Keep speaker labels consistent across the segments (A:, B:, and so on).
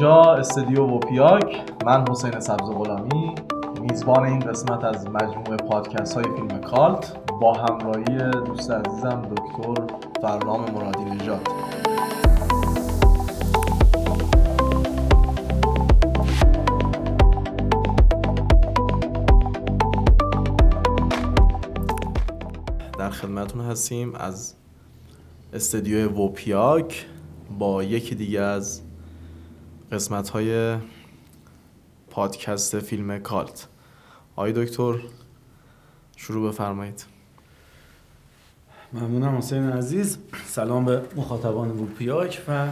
A: اینجا استودیو وپیاک. من حسین سبز غلامی میزبان این قسمت از مجموعه پادکست های فیلم کالت با همراهی دوست عزیزم دکتر فرنام مرادی نژاد. در خدمتون هستیم از استدیو وپیاک با یکی دیگه از قسمت های پادکست فیلم کالت. آقای دکتر شروع بفرمایید.
B: ممنونم حسین عزیز. سلام به مخاطبان وپیاک و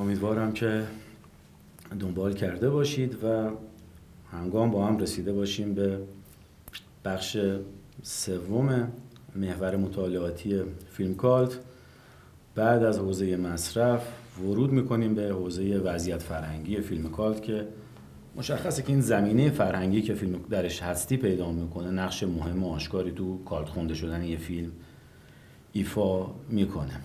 B: امیدوارم که دنبال کرده باشید و هنگام با هم رسیده باشیم به بخش سوم محور مطالعاتی فیلم کالت. بعد از حوزه مصرف ورود می‌کنیم به حوزه وضعیت فرهنگی فیلم کالت که مشخصه که این زمینه فرهنگی که فیلم درش هستی پیدا می‌کنه نقش مهم و آشکاری تو کالت خونده شدن یه فیلم ایفا می‌کنه.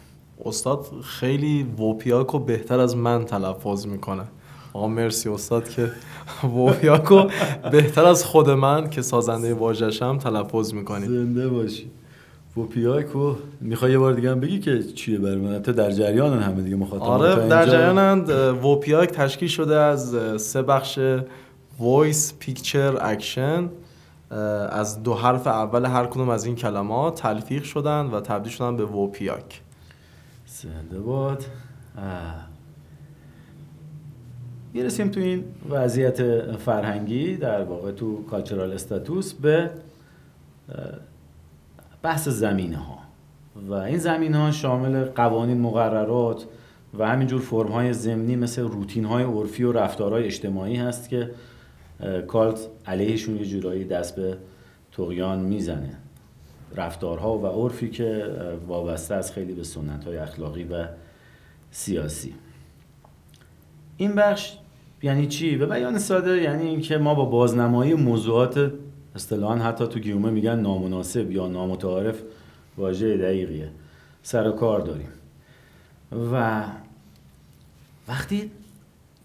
A: استاد خیلی وپیاکو بهتر از من تلفظ می‌کنه. آقا مرسی استاد که وپیاکو بهتر از خود من که سازنده واژشم تلفظ می‌کنید
B: زنده باشی. وپیاکو می‌خوای یه بار دیگه هم بگی که چیه برای من؟ حتی در جریان همه دیگه مخاطب
A: آره در جریانند. وپیاک تشکیل شده از سه بخش voice picture action. از دو حرف اول هر کدوم از این کلمات تلفیق شدن و تبدیل شدن به وپیاک
B: زنده باد. می‌رسیم تو این وضعیت فرهنگی در واقع تو کالچرال استاتوس به بحث زمینه ها و این زمینه ها شامل قوانین مقررات و همینجور فرم های زمینی مثل روتین های عرفی و رفتارهای اجتماعی هست که کالت علیهشون یه جورایی دست به تقیان می‌زنه. رفتارها و عرفی که وابسته از خیلی به سنت های اخلاقی و سیاسی. این بخش یعنی چی؟ به بیان ساده یعنی اینکه ما با بازنمایی موضوعات اصطلاحا حتی تو گیومه میگن نامناسب یا نامتعارف واژه دقیقیه. سر و کار داریم. و وقتی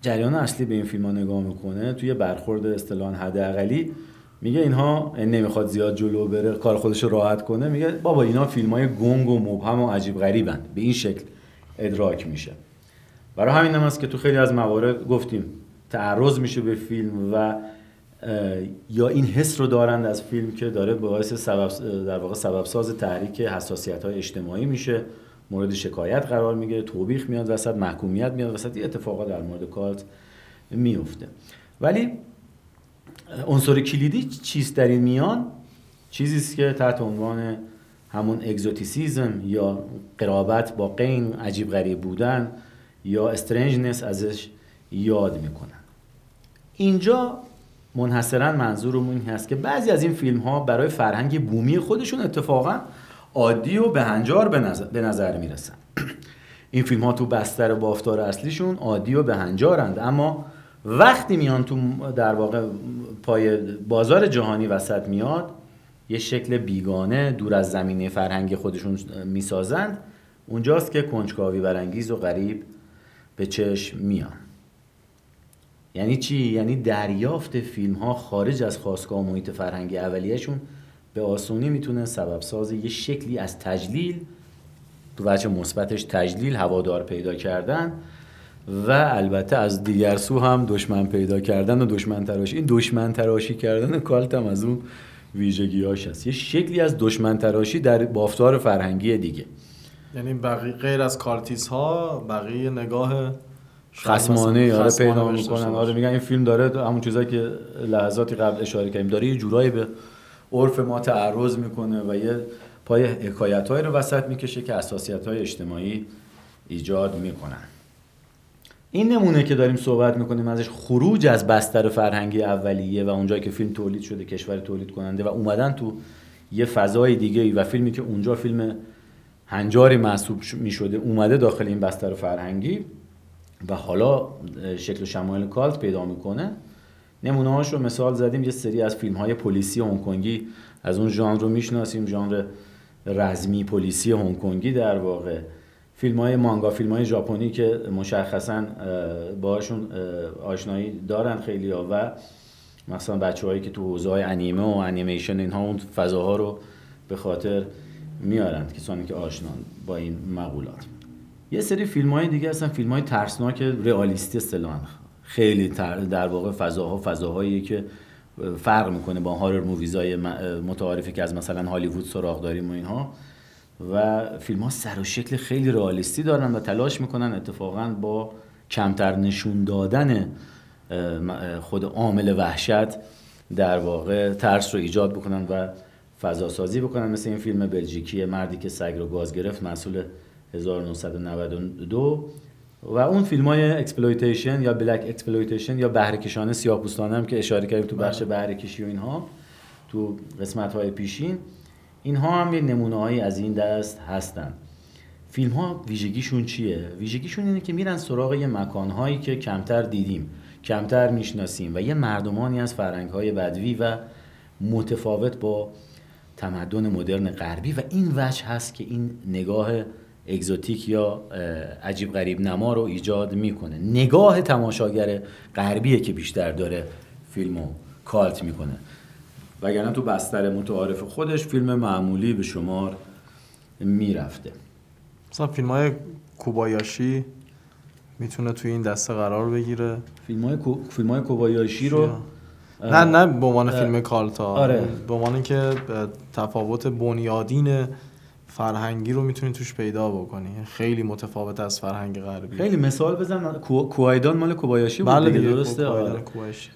B: جریان اصلی به این فیلم ها نگاه می‌کنه توی برخورد اصطلاحا حداقلی میگه اینها نمی‌خواد زیاد جلو بره کار خودش رو راحت کنه میگه بابا اینا فیلم های گنگ و مبهم و عجیب غریبن. به این شکل ادراک میشه. برای همین هم است که تو خیلی از موارد گفتیم تعرض میشه به فیلم و یا این حس رو دارند از فیلم که داره باعث سبب در واقع سبب ساز تحریک حساسیت های اجتماعی میشه مورد شکایت قرار می‌گیره توبیخ میاد وسط محکومیت میاد وسط اتفاقات در مورد کالت میفته. ولی عنصر کلیدی چیست در این میان؟ چیزی است که تحت عنوان همون exoticism یا غرابت با غین عجیب غریب بودن یا strangeness ازش یاد می‌کنن. اینجا منحصرا منظورم این هست که بعضی از این فیلم ها برای فرهنگ بومی خودشون اتفاقا عادی و بهنجار به نظر, به نظر می‌رسن. این فیلم ها تو بستر بافتار اصلیشون عادی و بهنجارند. اما وقتی میان تو در واقع پای بازار جهانی وسط میاد یه شکل بیگانه دور از زمینه فرهنگ خودشون می‌سازند. اونجاست که کنجکاوی برانگیز و غریب به چشم میان. یعنی چی؟ یعنی دریافت فیلم ها خارج از خواستگاه محیط فرهنگی اولیهشون به آسونی می‌تونه سبب ساز یه شکلی از تجلیل تو وجه مثبتش تجلیل هوادار پیدا کردن و البته از دیگر سو هم دشمن پیدا کردن و دشمن تراشی این دشمن تراشی کردن کالت هم از اون ویژگیاش هست. یه شکلی از دشمن تراشی در بافتار فرهنگی دیگه.
A: یعنی بقیه غیر از کالتیس ها بقیه نگاه
B: خصمانه آره پیدا می‌کنن. آره میگن این فیلم داره همون چیزایی که لحظاتی قبل اشاره کردیم. داره یه جورایی به عرف ما تعرض می‌کنه و یه پای حکایت رو وسط می‌کشه که اساسیت های اجتماعی ایجاد می‌کنن. این نمونه که داریم صحبت می‌کنیم ازش خروج از بستر فرهنگی اولیه و اونجایی که فیلم تولید شده کشور تولید کننده و اومدن تو یه فضای دیگه و فیلمی که اونجا فیلم هنجاری محسوب می‌شده اومده داخل این بستر فرهنگی. و حالا شکل و شمایل کالت پیدا می‌کنه. نمونه هاش رو مثال زدیم یه سری از فیلم های پلیسی هنگکنگی از اون ژانر رو می‌شناسیم ژانر رزمی پلیسی هنگکنگی در واقع. فیلم های مانگا فیلم های ژاپنی که مشخصا باشون آشنایی دارن خیلی ها و مثلا بچه هایی که تو حوزه های انیمه و انیمیشن اینها اون فضاها رو به خاطر میارند کسانی که آشنان با این مقولات. یه سری فیلم های دیگه هستن فیلم های ترسناک رئالیستی اصطلاحا خیلی در واقع فضاها فضاهایی که فرق می‌کنه با horror movies ای متعارفی که از مثلا هالیوود سراغ داریم و اینها. و فیلم ها سر و شکل خیلی رئالیستی دارن و تلاش می‌کنن اتفاقا با کمتر نشون دادن خود عامل وحشت در واقع ترس رو ایجاد بکنن و فضا سازی بکنن. مثل این فیلم بلژیکی مردی که سگ رو گاز گرفت محصول 1992 و اون فیلم های exploitation یا black exploitation یا بهره‌کشانه سیاه پوستانه هم که اشاره کردیم تو بخش بهره‌کشی و اینها تو قسمت های پیشین اینها هم یه نمونه هایی از این دست هستن. فیلم ها ویژگیشون چیه؟ ویژگیشون اینه که میرن سراغ یه مکان هایی که کمتر دیدیم کمتر می‌شناسیم و یه مردمانی از فرهنگ های بدوی و متفاوت با تمدن مدرن غربی و این وجه هست که این نگاه اگزوتیک یا عجیب غریب نما رو ایجاد می‌کنه. نگاه تماشاگر غربیه که بیشتر داره فیلمو کالت می‌کنه. وگرنه تو بستر متعارف خودش فیلم معمولی به شمار می‌رفته.
A: مثلا فیلم های کوبایاشی می‌تونه توی این دسته قرار بگیره.
B: فیلم های, کو... فیلم های کوبایاشی رو
A: نه نه به عنوان فیلم کالتا آره. به عنوان که تفاوت بنیادین فرهنگی رو می‌تونی توش پیدا بکنی. خیلی متفاوت از فرهنگ غربی.
B: خیلی مثال بزن. کوایدان مال کوبایاشی بود
A: بله
B: دیگه درسته؟ آره.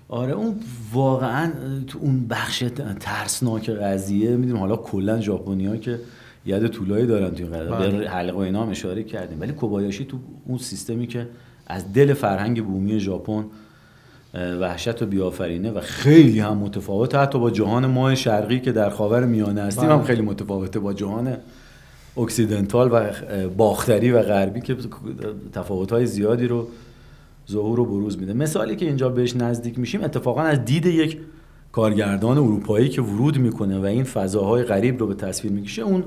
B: آره اون واقعا تو اون بخش ترسناک قضیه می‌دونم حالا کلا ژاپنی‌ها که ید طولایی دارن تو بله. به حلقه و اینا هم اشاره کردیم. ولی کوبایاشی تو اون سیستمی که از دل فرهنگ بومی ژاپن وحشت و بیافرینه و خیلی هم متفاوته حتی با جهان ماه شرقی که در خاور میانه هستیم بله. هم خیلی متفاوته با جهان occidental و باختری و غربی که تفاوت‌های زیادی رو ظهور و بروز میده. مثالی که اینجا بهش نزدیک میشیم اتفاقا از دید یک کارگردان اروپایی که ورود می‌کنه و این فضاهای غریب رو به تصویر می‌کشه اون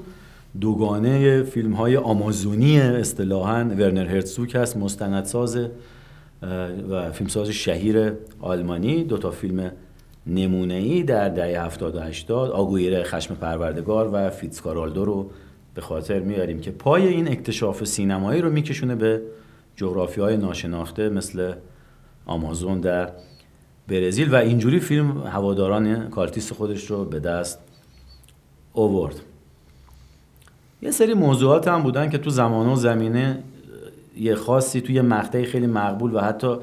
B: دوگانه فیلم های آمازونی اصطلاحا ورنر هرتسوک هست مستندساز و فیلمساز شهیر آلمانی. دو تا فیلم نمونه ای در دهه 70 و 80 آگویره خشم پروردگار و فیتسکارالدو رو به خاطر میاریم که پای این اکتشاف سینمایی رو میکشونه به جغرافی های ناشناخته مثل آمازون در برزیل و اینجوری فیلم هواداران کارتیست خودش رو به دست اوورد یه سری موضوعات هم بودن که تو زمان و زمینه یه خاصی توی مقطعی خیلی مقبول و حتی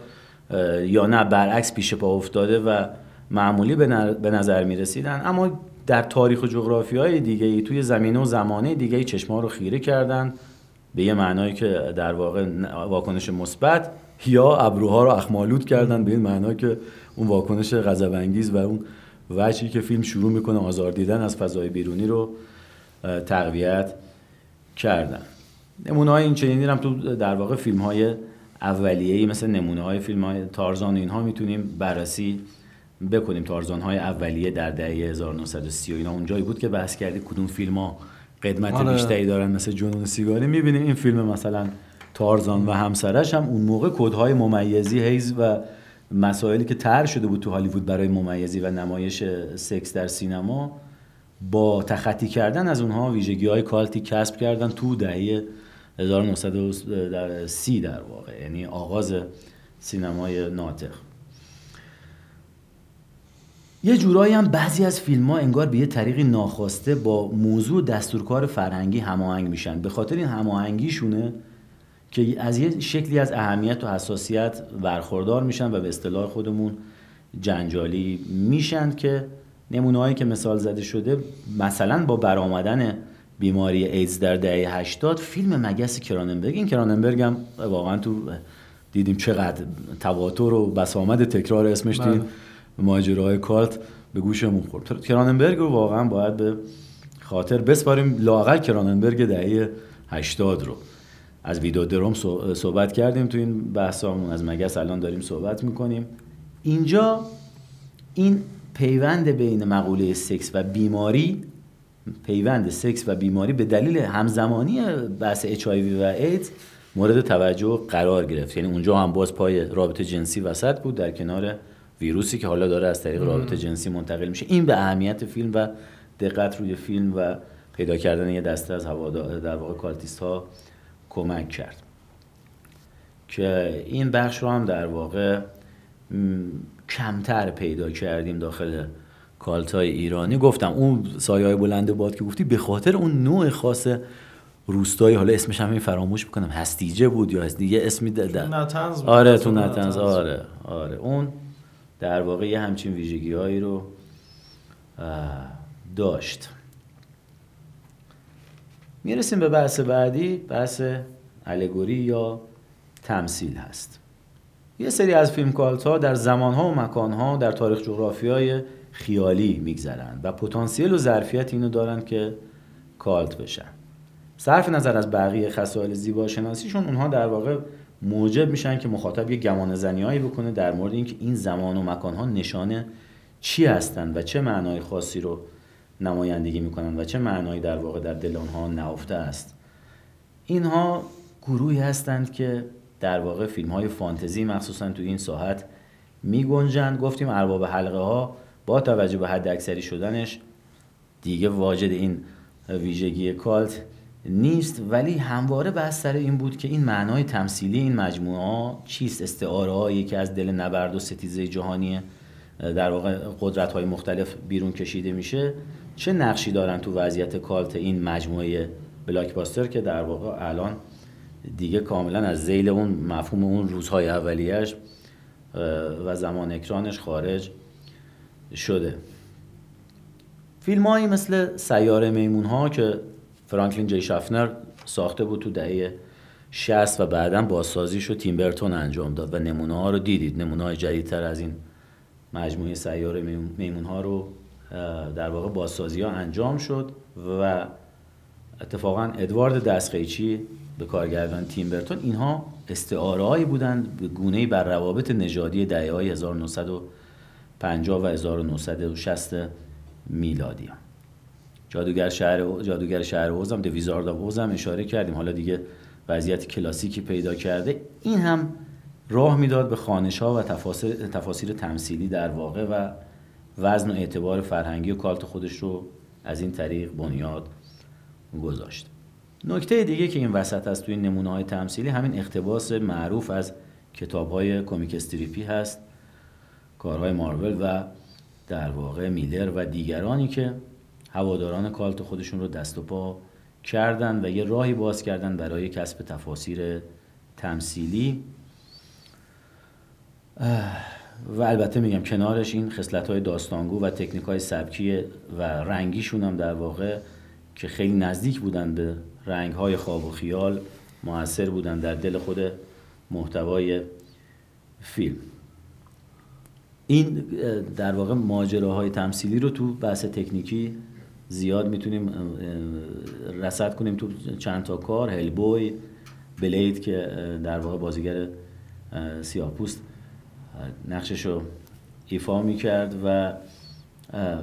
B: یا نه برعکس پیش پا افتاده و معمولی به نظر می رسیدن اما در تاریخ و جغرافی های دیگه ای توی زمینه و زمانه دیگه ای چشما رو خیره کردن به یه معنایی که در واقع واکنش مثبت یا ابروها رو اخمالود کردن به این معنی که اون واکنش غضب انگیز و اون وجهی که فیلم شروع می‌کنه آزار دیدن از فضای بیرونی رو تقویت کردن. نمونه های این چنینی هم تو در واقع فیلم های اولیه‌ای مثل نمونه های فیلم های تارزان اینها می‌تونیم بررسی بکنیم تارزان های اولیه در دهه 1930 اینا. اونجایی بود که بحث کردی کدوم فیلم ها قدمت آره. بیشتری دارن مثل جنون سیگاری می‌بینیم این فیلم مثلا تارزان و همسرش هم اون موقع کدهای ممیزی هیز و مسائلی که تر شده بود تو هالیوود برای ممیزی و نمایش سکس در سینما با تخطی کردن از اونها ویژگی های کالتی کسب کردن تو دهه 1930 در واقع. یعنی آغاز سینمای ناطق. یه جورایی هم بعضی از فیلم ها انگار به یه طریقی ناخواسته با موضوع دستورکار فرهنگی هماهنگ میشن به خاطر این هماهنگیشونه که از یه شکلی از اهمیت و حساسیت برخوردار میشن و به اصطلاح خودمون جنجالی میشن که نمونه که مثال زده شده مثلا با برآمدن بیماری ایدز در دهه 80 فیلم مگس کراننبرگ این کراننبرگ هم واقعا تو دیدیم چقدر تواتر و بسامد تکرار اسمش بله. ماجراهای کالت به گوشمون خورد. کراننبرگ رو واقعا باید به خاطر بسپاریم لاقل کراننبرگ دهه 80 رو. از ویدیو دروم صحبت کردیم تو این بحثامون از مگس الان داریم صحبت می‌کنیم. اینجا این پیوند بین مقوله سکس و بیماری پیوند سکس و بیماری به دلیل همزمانی بحث اچ‌آی‌وی ایدز مورد توجه قرار گرفت. یعنی اونجا هم باز پای رابطه جنسی وسط بود در کنار ویروسی که حالا داره از طریق رابطه جنسی منتقل میشه. این به اهمیت فیلم و دقت روی فیلم و پیدا کردن یه دسته از هوادار در واقع cultist ها کمک کرد. که این بخش رو هم در واقع کمتر پیدا کردیم داخل cult های ایرانی. گفتم اون سایه های بلند باد که گفتی به خاطر اون نوع خاص روستایی حالا اسمش هم این فراموش بکنم هستیجه بود یا دیگه اسمی
A: دادن
B: آره تو نتنز. آره آره. اون در واقع یه همچین ویژگی هایی رو داشت. می‌رسیم به بحث بعدی. بحث الگوری یا تمثیل هست. یه سری از فیلم کالت ها در زمان ها و مکان ها در تاریخ جغرافی های خیالی میگذرند و پتانسیل و ظرفیت اینو دارن که کالت بشن. صرف نظر از بقیه خصایل زیبا شناسیشون اونها در واقع موجب میشن که مخاطب یه گمان زنیایی بکنه در مورد اینکه این زمان و مکان ها نشانه چی هستند و چه معنای خاصی رو نمایندگی می‌کنن و چه معنایی در واقع در دل اونها نهفته است. اینها گروهی هستند که در واقع فیلم های فانتزی مخصوصا تو این ساحت می گنجند گفتیم ارباب حلقه ها با توجه به حد اکثری شدنش دیگه واجد این ویژگی کالت نیست ولی همواره بحث سر این بود که این معنای تمثیلی این مجموعه چیست؟ استعاره که از دل نبرد و ستیزه جهانی در واقع قدرت های مختلف بیرون کشیده میشه. چه نقشی دارن تو وضعیت کالت این مجموعه بلاکباستر که در واقع الان دیگه کاملا از زیل اون مفهوم اون روزهای اولیش و زمان اکرانش خارج شده. فیلم هایی مثل سیاره میمون ها که فرانکلین جی شافنر ساخته بود تو دهه 60 و بعدا بازسازیش رو تیم برتون انجام داد و نمونه ها رو دیدید. نمونه های جدیدتر از این مجموعه سیاره میمون ها رو در واقع بازسازی ها انجام شد و اتفاقا ادوارد دستقیچی به کارگردان تیم برتون. اینها استعاره بودند به گونه بر روابط نژادی دهه های 1950 و 1960 میلادی. جادوگر شهر جادوگر شهر اوزم د ویزارد اف اوزم اشاره کردیم. حالا دیگه وضعیت کلاسیکی پیدا کرده. این هم راه می‌داد به خانش ها و تفاسیر تمثیلی در واقع و وزن و اعتبار فرهنگی و کالت خودش رو از این طریق بنیاد گذاشت. نکته دیگه که این وسط هست توی نمونه های تمثیلی همین اقتباس معروف از کتاب های کمیک استریپی هست کارهای مارول و در واقع میلر و دیگرانی که هواداران کالت خودشون رو دست و پا کردن و یه راهی باز کردن برای کسب تفاسیر تمثیلی. و البته میگم کنارش این خصلت های داستانگو و تکنیک های سبکی و رنگیشون هم در واقع که خیلی نزدیک بودن به رنگ های خواب و خیال موثر بودن در دل خود محتوای فیلم. این در واقع ماجراهای تمثیلی رو تو بحث تکنیکی زیاد می‌تونیم رسد کنیم تو چند تا کار. هلبوی بلید که در واقع بازیگر سیاپوست نقشش رو ایفا می‌کرد و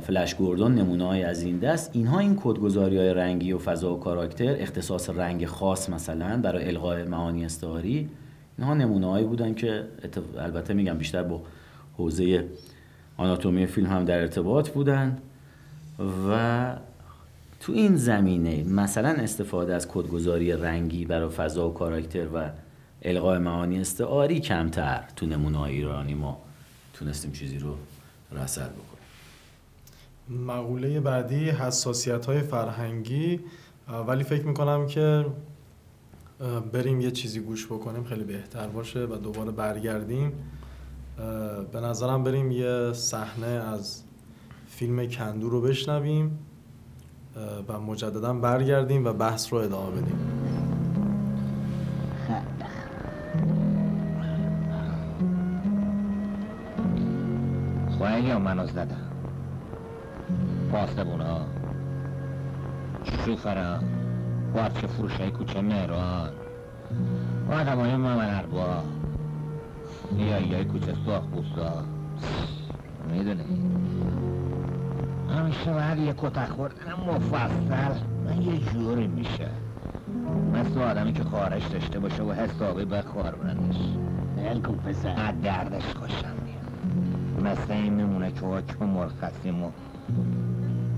B: فلش گوردون نمونه از این دست. اینها این کدگذاری های رنگی و فضا و کاراکتر اختصاص رنگ خاص مثلا برای القای معانی استعاری اینها نمونه هایی بودن که البته میگم بیشتر با حوزه آناتومی فیلم هم در ارتباط بودن. و تو این زمینه مثلا استفاده از کدگذاری رنگی برای فضا و کاراکتر و القای معانی استعاری کمتر تو نمونه ایرانی ما تونستیم چیزی رو رسد بکنیم.
A: مقوله بعدی حساسیت های فرهنگی ولی فکر می‌کنم که بریم یه چیزی گوش بکنیم خیلی بهتر باشه و دوباره برگردیم. به نظرم بریم یه صحنه از فیلم کندو رو بشنویم و مجددا برگردیم و بحث رو ادامه بدیم.
C: خواهی یا منو زدم پاسبونا شوفرا بارچه فروشه کوچه مهران. آدم های ممن نیایی های کوچه ساخ بوستا. می‌دونی؟ همیشه باید یه کتک خوردن مفصل. من یه جوری میشه. مثل آدمی که خارش داشته باشه و حسابی بخارونش
D: ول کن پسر.
C: از دردش خوشم میاد. مثل این میمونه که حکم مرخصیم و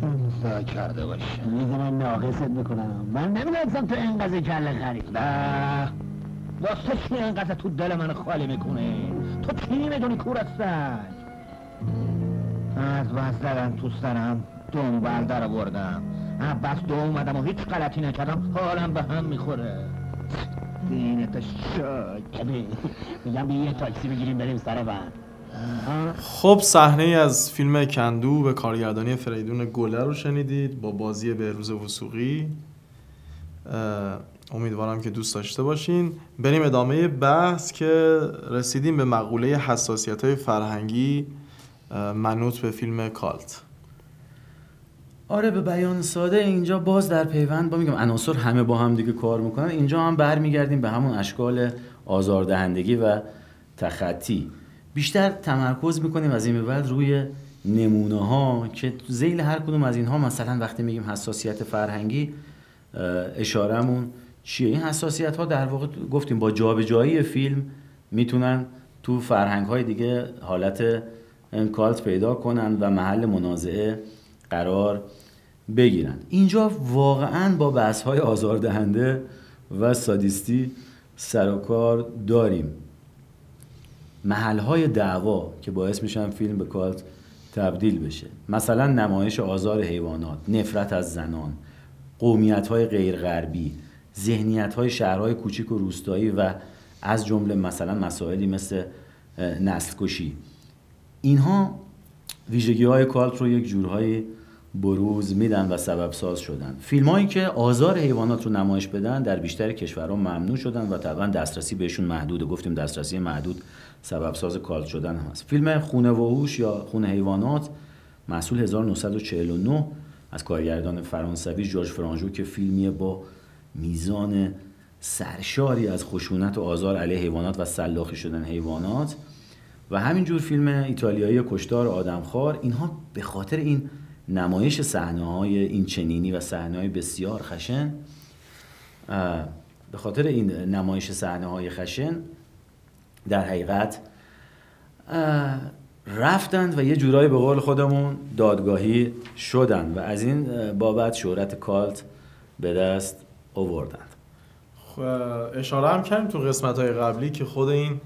C: امضا کرده باشه.
D: می‌زنم ناقصت می‌کنم من نمی‌دونستم تو اینقدر کله خرید
C: نه. واسه چی اینقدر تو دل من خالی می‌کنه تو چی می‌دونی کورستن از بس زدن تو سرم دنبال در بردم بس دو اومدم و هیچ غلطی نکردم. حالم به هم می‌خوره. دینت شاک.
D: میگم بیا یه تاکسی بگیریم بریم سر بند.
A: خب صحنه از فیلم کندو به کارگردانی فریدون گله رو شنیدید با بازی بهروز وسوقی امیدوارم که دوست داشته باشین. بریم ادامه بحث که رسیدیم به مقوله حساسیت های فرهنگی. منوط به فیلم کالت.
B: آره به بیان ساده اینجا باز در پیوند با میگم عناصر همه با هم دیگه کار می‌کنن. اینجا هم برمیگردیم به همون اشکال آزاردهندگی و تخطی. بیشتر تمرکز می‌کنیم از این به بعد روی نمونه ها که زیل هر کدوم از اینها. مثلا وقتی میگیم حساسیت فرهنگی اه، اشارمون چیه؟ این حساسیت ها در واقع گفتیم با جابجایی فیلم می‌تونن تو فرهنگ های دیگه حالت انکالت پیدا کنن و محل منازعه قرار بگیرن اینجا واقعا با بحث های آزاردهنده و سادیستی سر و کار داریم. محل های دعوا که باعث میشن فیلم به کالت تبدیل بشه. مثلا نمایش آزار حیوانات نفرت از زنان قومیت های غیر غربی ذهنیت های شهرهای کوچیک و روستایی و از جمله مثلا مسائلی مثل نسل کشی اینها ویژگی های کالت رو یک جورهایی بروز میدن و سبب ساز شدن. فیلم هایی که آزار حیوانات رو نمایش بدن در بیشتر کشورها ممنوع شدن و طبعا دسترسی بهشون محدوده. گفتیم دسترسی محدود سبب ساز کالت شدن هم هست. فیلم خونه و یا خونه حیوانات محصول 1949 از کارگردان فرانسوی جورج فرانژو که فیلمیه با میزان سرشاری از خشونت و آزار علیه حیوانات و سلاخی شدن حیوانات و همینجور فیلم ایتالیایی کشتار آدمخوار اینها به خاطر این نمایش صحنه های این چنینی و صحنه های بسیار خشن به خاطر این نمایش صحنه های خشن در حقیقت رفتند و یه جورایی به قول خودمون دادگاهی شدند و از این بابت شهرت کالت به دست آوردند.
A: خب، اشاره هم کردیم تو قسمت های قبلی که خود این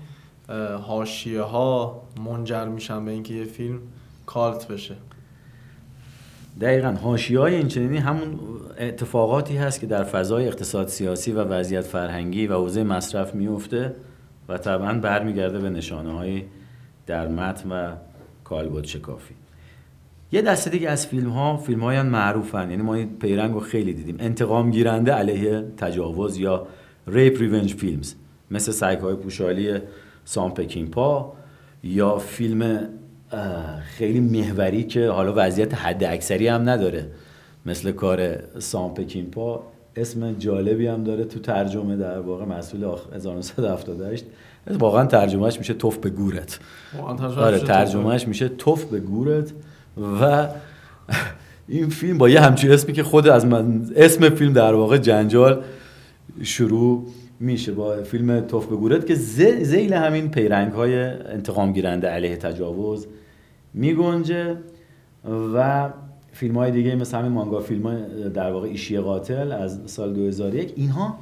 A: هاشیه ها منجر میشن به اینکه یه فیلم کالت بشه.
B: دقیقا هاشی های این چنینی همون اتفاقاتی هست که در فضای اقتصاد سیاسی و وضعیت فرهنگی و حوزه مصرف میفته و طبعا برمیگرده به نشانه های در متن و کالبد شکافی. یه دسته دیگه از فیلم ها فیلم های معروفن. یعنی ما این پیرنگ رو خیلی دیدیم. انتقام گیرنده علیه تجاوز یا ریپ ریونج فیلمز مثل های پوشالی سام پکینپا یا فیلم خیلی محوری که حالا وضعیت حد اکثری هم نداره. مثل کار سام پکینپا اسم جالبی هم داره تو ترجمه در واقع مسئول آخ- 1978 واقعا ترجمهش میشه توف به گورت. آره
A: میشه
B: ترجمهش میشه توف به گورت و این فیلم با یه همچین اسمی که خود از من اسم فیلم در واقع جنجال شروع میشه با فیلم توف به گورت که زیل همین پیرنگ های انتقام گیرنده علیه تجاوز میگنجه و فیلم های دیگه مثل همین مانگا فیلم های در واقع ایشی قاتل از سال 2001 اینها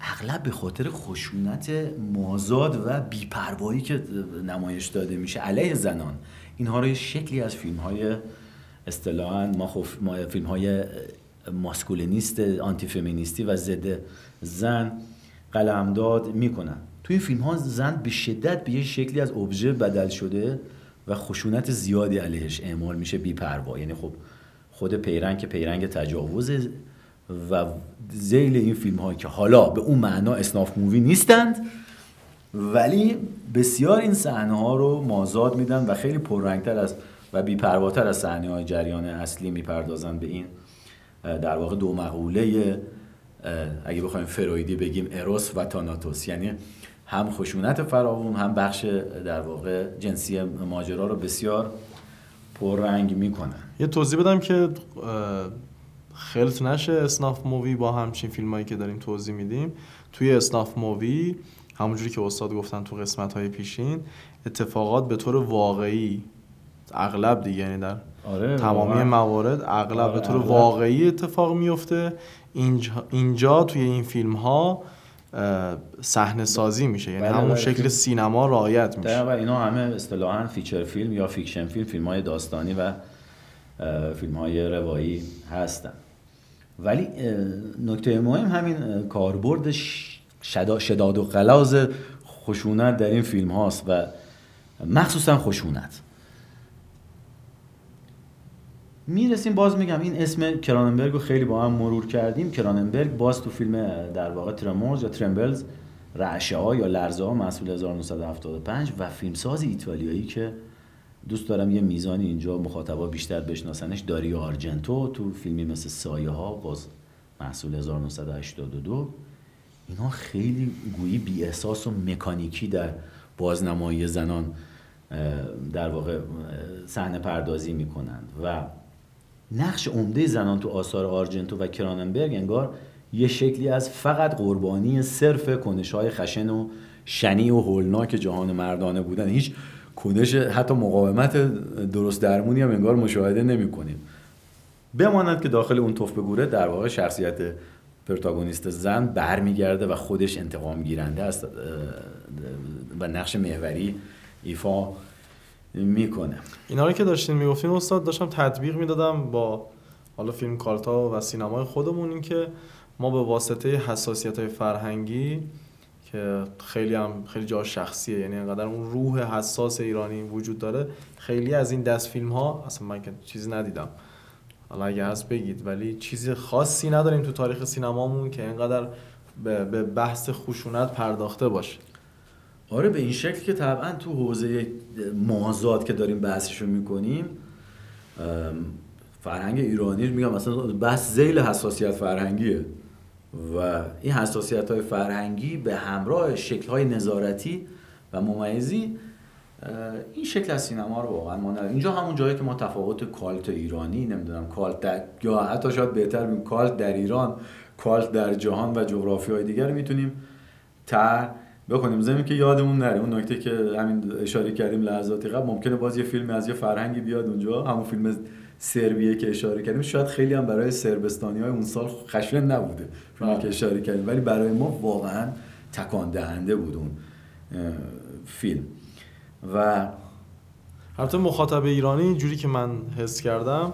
B: اغلب به خاطر خشونت مازاد و بیپروایی که نمایش داده میشه علیه زنان اینها رو شکلی از فیلم های اصطلاحا ما, خف... ما فیلم های ماسکولینیست آنتی فمینیستی و ضد زن قلمداد می‌کنن. توی این فیلم ها زن به شدت به یه شکلی از ابژه بدل شده و خشونت زیادی علیهش اعمال میشه بی‌پروا. یعنی خب خود پیرنگ که پیرنگ تجاوز و زیل این فیلم ها که حالا به اون معنا اسناف مووی نیستند ولی بسیار این صحنه ها رو مازاد میدن و خیلی پررنگتر از و بی‌پرواتر از صحنه های جریان اصلی می‌پردازن به این در واقع دو مقوله اگه بخوایم فرویدی بگیم اروس و تاناتوس یعنی هم خشونت فراوون هم بخش در واقع جنسی ماجرا رو بسیار پررنگ می‌کنن
A: یه توضیح بدم که خلط نشه snuff movie با همچین فیلمایی که داریم توضیح میدیم توی snuff movie همونجوری که استاد گفتن تو قسمت های پیشین اتفاقات به طور واقعی اغلب دیگه یعنی در
B: آره
A: تمامی. موارد اغلب
B: آره،
A: به طور
B: اغلب.
A: واقعی اتفاق میفته اینجا, اینجا توی این فیلم ها صحنه سازی میشه. یعنی
B: بله،
A: همون
B: بله،
A: شکل سینما رعایت میشه.
B: دقیقا اینا همه اصطلاحا feature film یا fiction film فیلم های داستانی و فیلم های روایی هستن. ولی نکته مهم همین کاربرد شدا- شداد و غلاظ خشونت در این فیلم هاست و مخصوصا خشونت. می‌رسیم باز میگم این اسم کراننبرگ رو خیلی با هم مرور کردیم. کراننبرگ باز تو فیلم در واقع ترمورز یا ترمبلز رعشه ها یا لرزه ها مسئول 1975 و فیلمساز ایتالیایی که دوست دارم یه میزانی اینجا مخاطبا بیشتر بشناسنش داریو آرجنتو تو فیلمی مثل سایه ها باز محصول 1982 اینا خیلی گویی بی احساس و مکانیکی در بازنمایی زنان در واقع صحنه پردازی می‌کنند و نقش عمده زنان تو آثار آرجنتو و کراننبرگ انگار یه شکلی از فقط قربانی صرف کنش های خشن و شنی و هولناک جهان مردانه بودن. هیچ کنش حتی مقاومت درست درمونی هم انگار مشاهده نمی کنیم بماند که داخل اون توف گوره در واقع شخصیت پروتاگونیست زن برمیگرده و خودش انتقام گیرنده است و نقش محوری ایفا می‌کنه.
A: اینا رو که داشتین می‌گفتین استاد داشتم تطبیق می‌دادم با حالا فیلم کارتا و سینمای خودمون این که ما به واسطه حساسیت های فرهنگی که خیلی هم خیلی جا شخصیه یعنی انقدر اون روح حساس ایرانی وجود داره خیلی از این دست فیلم ها اصلا من که چیزی ندیدم. حالا اگه هست بگید ولی چیز خاصی نداریم تو تاریخ سینمامون که اینقدر به بحث خشونت پرداخته باشه.
B: آره به این شکل که طبعا تو حوزه مازاد که داریم بحثشو می‌کنیم فرهنگ ایرانی میگم مثلا بحث زیل حساسیت فرهنگیه و این حساسیت های فرهنگی به همراه شکل های نظارتی و ممیزی این شکل از سینما رو واقعا ما نداریم. اینجا همون جایی که ما تفاوت کالت ایرانی نمی‌دونم کالت در یا حتی شاید بهتر بگیم کالت در ایران کالت در جهان و جغرافی های دیگر می‌تونیم تر بکنیم. زمین که یادمون نره. اون نکته که همین اشاره کردیم لحظاتی قبل ممکنه باز یه فیلم از یه فرهنگی بیاد اونجا. همون فیلم سربیه که اشاره کردیم. شاید خیلی هم برای سربستانی های اون سال خشن نبوده فیلمی
A: بله.
B: که اشاره کردیم. ولی برای ما واقعا تکان دهنده بود اون فیلم. و
A: البته مخاطب ایرانی اینجوری که من حس کردم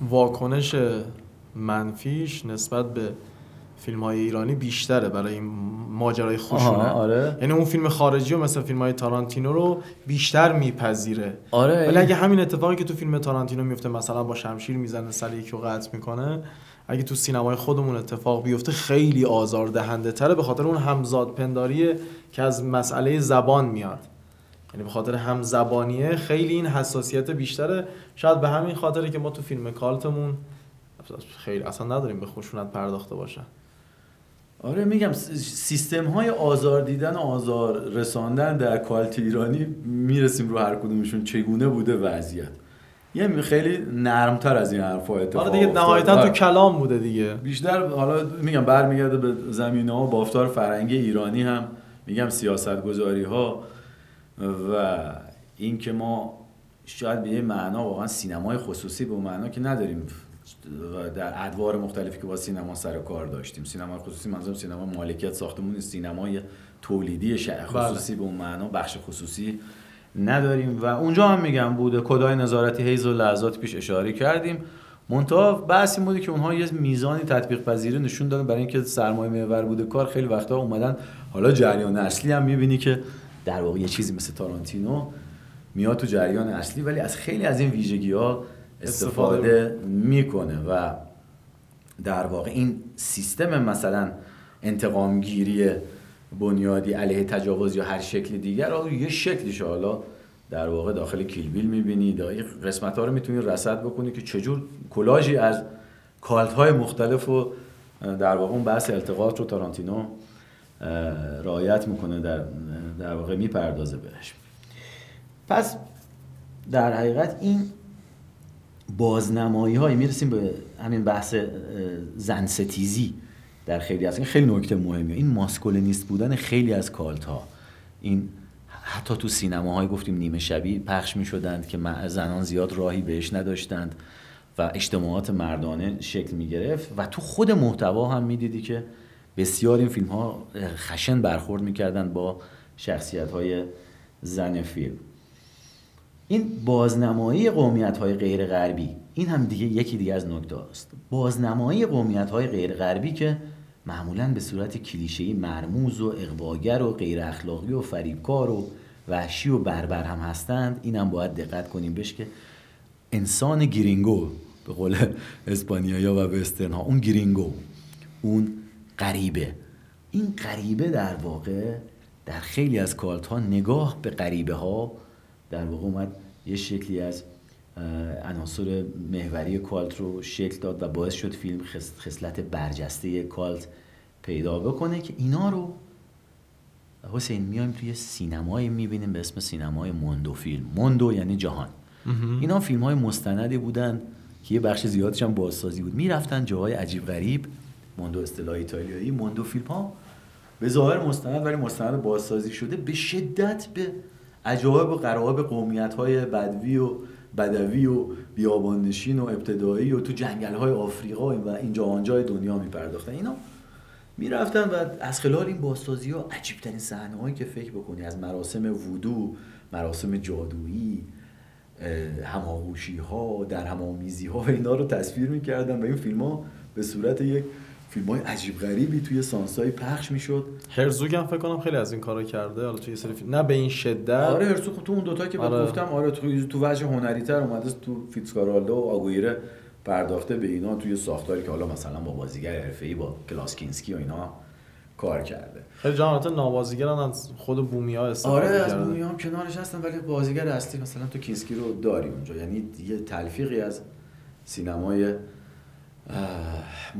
A: واکنش منفیش نسبت به فیلم های ایرانی بیشتره. برای این ماجرای خشونت
B: آها، آره.
A: یعنی اون فیلم خارجی و مثل فیلم های تارانتینو رو بیشتر میپذیره.
B: آره
A: ولی اگه همین اتفاقی که تو فیلم تارانتینو میفته مثلا با شمشیر می‌زنه سر یکی رو قطع می‌کنه اگه تو سینمای خودمون اتفاق بیفته خیلی آزار دهنده تره به خاطر اون همزاد پنداریه که از مسئله زبان میاد. یعنی به خاطر هم زبانیه خیلی این حساسیت بیشتره. شاید به همین خاطره که ما تو فیلم کالتمون خیلی اصلا نداریم به خشونت پرداخته باشه.
B: آره میگم سیستم های آزار دیدن و آزار رساندن در کالت ایرانی می‌رسیم رو هر کدومشون چگونه بوده وضعیت یه خیلی نرمتر از این حرفا اتفاق
A: آره دیگه. نهایتا
B: آره.
A: تو کلام بوده دیگه
B: بیشتر حالا میگم برمیگرده به زمینه ها بافتار فرهنگی ایرانی هم میگم سیاست گذاری ها و اینکه ما شاید به یه معنا واقعا سینمای خصوصی به معنا که نداریم در ادوار مختلفی که با سینما سر و کار داشتیم. سینما خصوصی منظورم سینما مالکیت ساختمون سینمای تولیدی شهر
A: بله.
B: خصوصی به اون معنا بخش خصوصی نداریم. و اونجا هم میگم بوده کدای نظارتی حیز و لحظات پیش اشاره کردیم. منتها بحث این بوده که اونها یه میزانی تطبیق پذیری نشون دادن. برای اینکه سرمایه محور بوده کار خیلی وقتا اومدن. حالا جریان اصلی هم می‌بینی که در واقع یه چیزی مثل تارانتینو میاد تو جریان اصلی. ولی از خیلی از این ویژگی ها
A: استفاده
B: می‌کنه و در واقع این سیستم مثلا انتقامگیری بنیادی علیه تجاوز یا هر شکل دیگر رو یه شکلیش حالا در واقع داخل کیلبیل می‌بینی. دایی قسمت ها رو می‌تونی رصد بکنی که چجور کلاژی از کالت های مختلف و در واقع اون بحث التقاط رو تارانتینو اه، رعایت می‌کنه در در واقع می‌پردازه بهش. پس در حقیقت این بازنمایی های می‌رسیم به همین بحث زن ستیزی در خیلی از این خیلی نکته مهمیه. این ماسکولینیست بودن خیلی از کالت ها این حتی تو سینماهای گفتیم نیمه شبی پخش می شدند که زنان زیاد راهی بهش نداشتند و اجتماعات مردانه شکل می گرفت و تو خود محتوا هم می دیدی که بسیار این فیلم ها خشن برخورد می با شخصیت های زن فیلم. این بازنمایی قومیت های غیر غربی این هم دیگه یکی دیگه از نکته است بازنمایی قومیت های غیر غربی که معمولا به صورت کلیشه‌ای مرموز و اقواگر و غیر اخلاقی و فریبکار و وحشی و بربر هم هستند این هم باید دقت کنیم بهش که انسان گرینگو به قول اسپانیایی و وسترن ها اون گرینگو اون غریبه. این غریبه در واقع در خیلی از کالت ها نگاه به غریبه ها در واقع اومد یه شکلی از عناصر محوری کالت رو شکل داد و باعث شد فیلم خصلت برجسته کالت پیدا بکنه که اینا رو حسین میایم توی سینمایی می‌بینیم به اسم سینمای موندو فیلم. موندو یعنی جهان. اینا فیلم های مستندی بودن که یه بخش زیادش هم بازسازی بود. می‌رفتن جاهای عجیب غریب موندو اصطلاح ایتالیایی موندو فیلم ها به ظاهر مستند ولی مستند بازسازی شده به شدت به عجایب و قرائب قومیت های بدوی و بدوی و بیابانشین و ابتدایی و تو جنگل های آفریقا و اینجا آنجای دنیا میپرداختن. اینا می‌رفتن و از خلال این بازسازی ها عجیب ترین هایی که فکر بکنی از مراسم وودو مراسم جادویی هماغوشی ها درهم‌آمیزی ها و اینا رو تصویر می‌کردن و این فیلم ها به صورت یک فیلم های عجیب غریبی توی سانسای پخش می‌شد.
A: هرزوگ هم فکر کنم خیلی از این کارا کرده. حالا توی سری فیلم نه به این شدت.
B: آره هرزوگ تو اون دوتا که آره. گفتم آره تو تو وجه هنری تر اومده تو فیتسکارالدو و آگویره پرداخته به اینا توی ساختاری که حالا مثلا با بازیگر حرفه‌ای با کلاوس کینسکی و اینا کار کرده.
A: خیلی جان نوازیگران از خود بومیا
B: استفاده آره از بومیا هم کنارش هستن ولی بازیگر اصلی مثلا تو کینسکی رو داری اونجا. یعنی یه تلفیقی از سینمای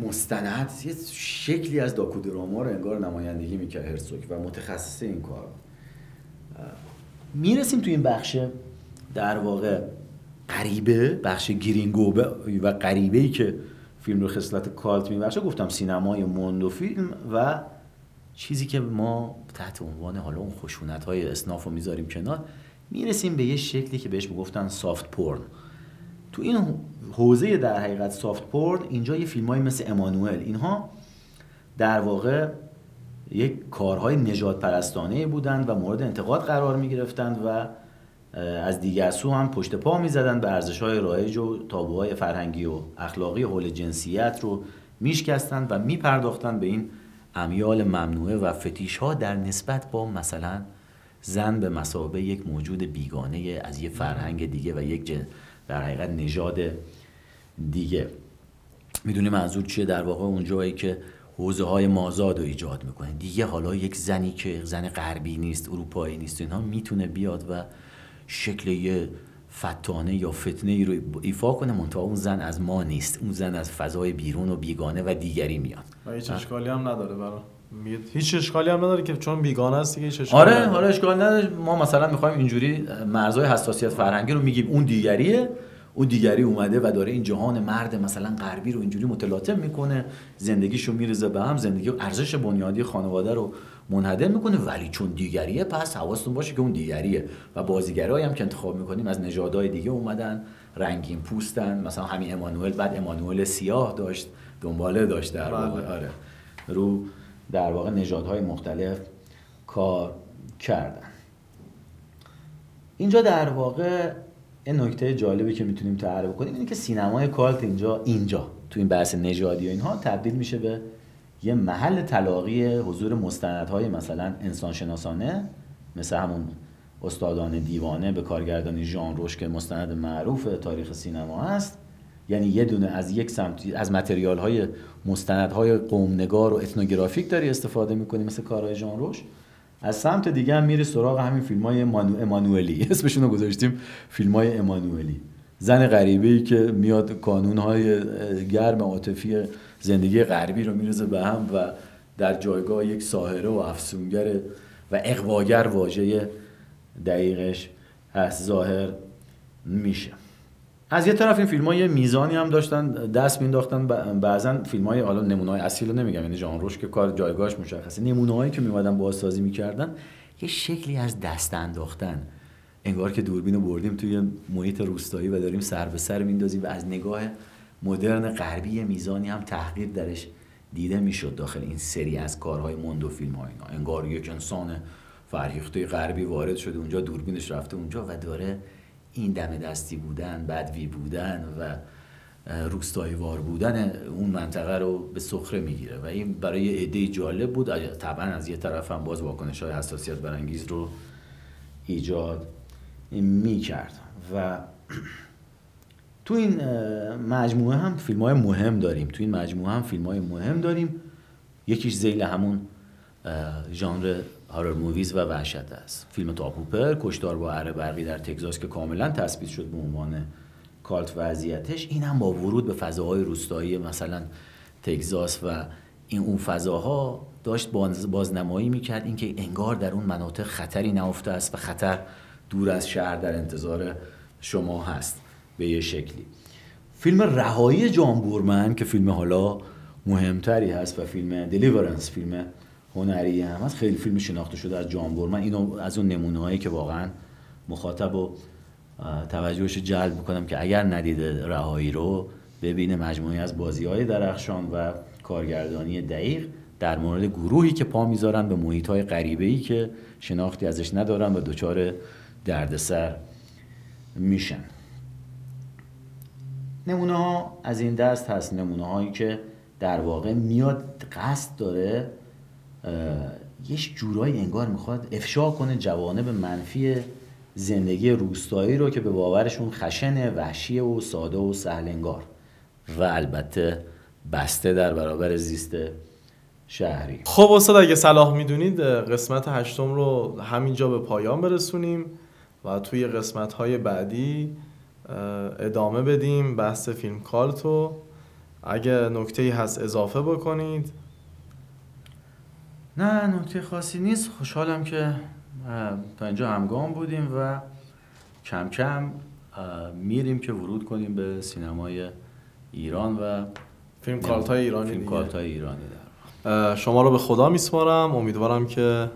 B: مستند. یه شکلی از داکو دراما رو انگار نمایندگی می‌کرد هرسوک و متخصص این کار. می‌رسیم تو این بخش در واقع غریبه بخش گرینگو و غریبه ای که فیلم رو خصلت cult میبخشه. گفتم سینمای mondo film و چیزی که ما تحت عنوان حالا اون خشونت های snuff رو می‌ذاریم کنار می‌رسیم به یه شکلی که بهش می‌گفتن soft porn تو این حوزه در حقیقت soft porn اینجا یه فیلم های مثل امانوئل اینها در واقع یک کارهای نژادپرستانه بودند و مورد انتقاد قرار می گرفتند و از دیگر سو هم پشت پا می زدند به ارزش های رایج و تابوهای فرهنگی و اخلاقی حول جنسیت رو میشکستند و می پرداختند به این امیال ممنوعه و فتیش ها در نسبت با مثلا زن به مسابه یک موجود بیگانه از یک فرهنگ دیگه و یک جن در حقیقت نژاد دیگه. می‌دونی منظور چیه؟ در واقع اونجایی که حوزه های مازاد رو ایجاد می‌کنه. دیگه حالا یک زنی که زن غربی نیست اروپایی نیست اینها می‌تونه بیاد و شکل یه فتانه یا فتنه ای رو ایفا کنه منتها اون زن از ما نیست. اون زن از فضای بیرون و بیگانه و دیگری میاد.
A: و هیچ اشکالی هم نداره برای هیچ اشکالی هم نداره که چون بیگانه است دیگه هیچ اشکالی
B: آره حالا اشکال نداره. ما مثلا می‌خوایم اینجوری مرزهای حساسیت فرهنگی رو میگیم اون دیگریه. اون دیگری اومده و داره این جهان مرد مثلا غربی رو اینجوری متلاطم می‌کنه زندگیشو میرزه به هم زندگی ارزش بنیادی خانواده رو منهدم می‌کنه. ولی چون دیگریه پس حواستون باشه که اون دیگریه. و بازیگرایی هم که انتخاب می‌کنیم از نژادهای دیگه اومدن رنگین پوستن. مثلا همین امانوئل بعد امانوئل سیاه داشت دنباله داشت در واقع. بله. آره. رو در واقع نژادهای مختلف کار کردن. اینجا در واقع این نکته جالبی که می‌تونیم تعریف کنیم اینه که سینمای کالت اینجا اینجا تو این بحث نژادی و اینها تبدیل میشه به یه محل تلاقی حضور مستندهای مثلا انسانشناسانه مثل همون استادان دیوانه به کارگردانی ژان روش که مستند معروف تاریخ سینما هست. یعنی یه دونه از یک سمت از متریال های مستند های قومنگار و اتنوگرافیک داری استفاده می‌کنی مثل کارهای ژان روش. از سمت دیگه هم میری سراغ همین فیلم های امانوئلی. اسمشون رو گذاشتیم فیلم های امانوئلی. زن غریبه ای که میاد کانون های گرم عاطفی زندگی غربی رو میرزه به هم و در جایگاه یک ساهره و افسونگر و اقواگر واژه دقیقش هست ظاهر میشه. از یه طرف این فیلم ها یه میزانی هم داشتن دست مینداختن بعضا فیلم های حالا نمونه های اصیل رو نمیگم یعنی جان روش که کار جایگاهش مشخصه. نمونه هایی که میمدن بازسازی می‌کردن یه شکلی از دست انداختن. انگار که دوربین رو بردیم توی محیط روستایی و داریم سر به سر میندازیم و از نگاه مدرن غربی میزانی هم تحقیر درش دیده می‌شد داخل این سری از کارهای موند و فیلم اینا. انگار یک انسان فرهیخته غربی وارد شده اونجا دوربینش رفته اونجا و داره این دم دستی بودن بدوی بودن و روستایی وار بودن اون منطقه رو به سخره می‌گیره و این برای عده جالب بود. طبعا از یه طرف هم باز واکنش های حساسیت برانگیز رو ایجاد می‌کرد و تو این مجموعه هم فیلم های مهم داریم. تو این مجموعه هم فیلم های مهم داریم. یکیش ذیل همون ژانر horror movies و وحشت است. فیلم توبی هوپر کشتار با اره برقی در تگزاس که کاملا تثبیت شد به عنوان cult وضعیتش این هم با ورود به فضاهای روستایی مثلا تگزاس و این اون فضاها داشت بازنمایی می‌کرد. اینکه انگار در اون مناطق خطری نهفته است و خطر دور از شهر در انتظار شما هست به یه شکلی. فیلم رهایی جان بورمن که فیلم حالا مهمتری هست و فیلم دلیورنس فیلم هنری هم. هست خیلی فیلم شناخته شده از جان بورمن اینو از اون نمونه هایی که واقعا مخاطب و توجهش جلب می‌کنم که اگر ندیده رهایی رو ببینه مجموعی از بازی های درخشان و کارگردانی دقیق در مورد گروهی که پا می‌ذارن به محیط های غریبه ای که شناختی ازش ندارن و دچار دردسر میشن. نمونه ها از این دست هست. نمونه هایی که در واقع میاد قصد داره یه جورایی انگار می‌خواد افشا کنه جوانب منفی زندگی روستایی رو که به باورشون خشن وحشی و ساده و سهل انگار و البته بسته در برابر زیست شهری.
A: خب استاد اگه صلاح می‌دونید قسمت هشتم رو همینجا به پایان برسونیم و توی قسمت های بعدی ادامه بدیم بحث فیلم کالتو. اگه نکته هست اضافه بکنید.
B: نه نکته خاصی نیست. خوشحالم که تا اینجا همگام بودیم و کم کم میریم که ورود کنیم به سینمای ایران و
A: فیلم کارت های ایرانی
B: فیلم کارت های ایرانی
A: در شما رو به خدا میسپارم. امیدوارم که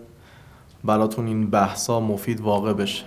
A: براتون این بحثا مفید واقع بشه.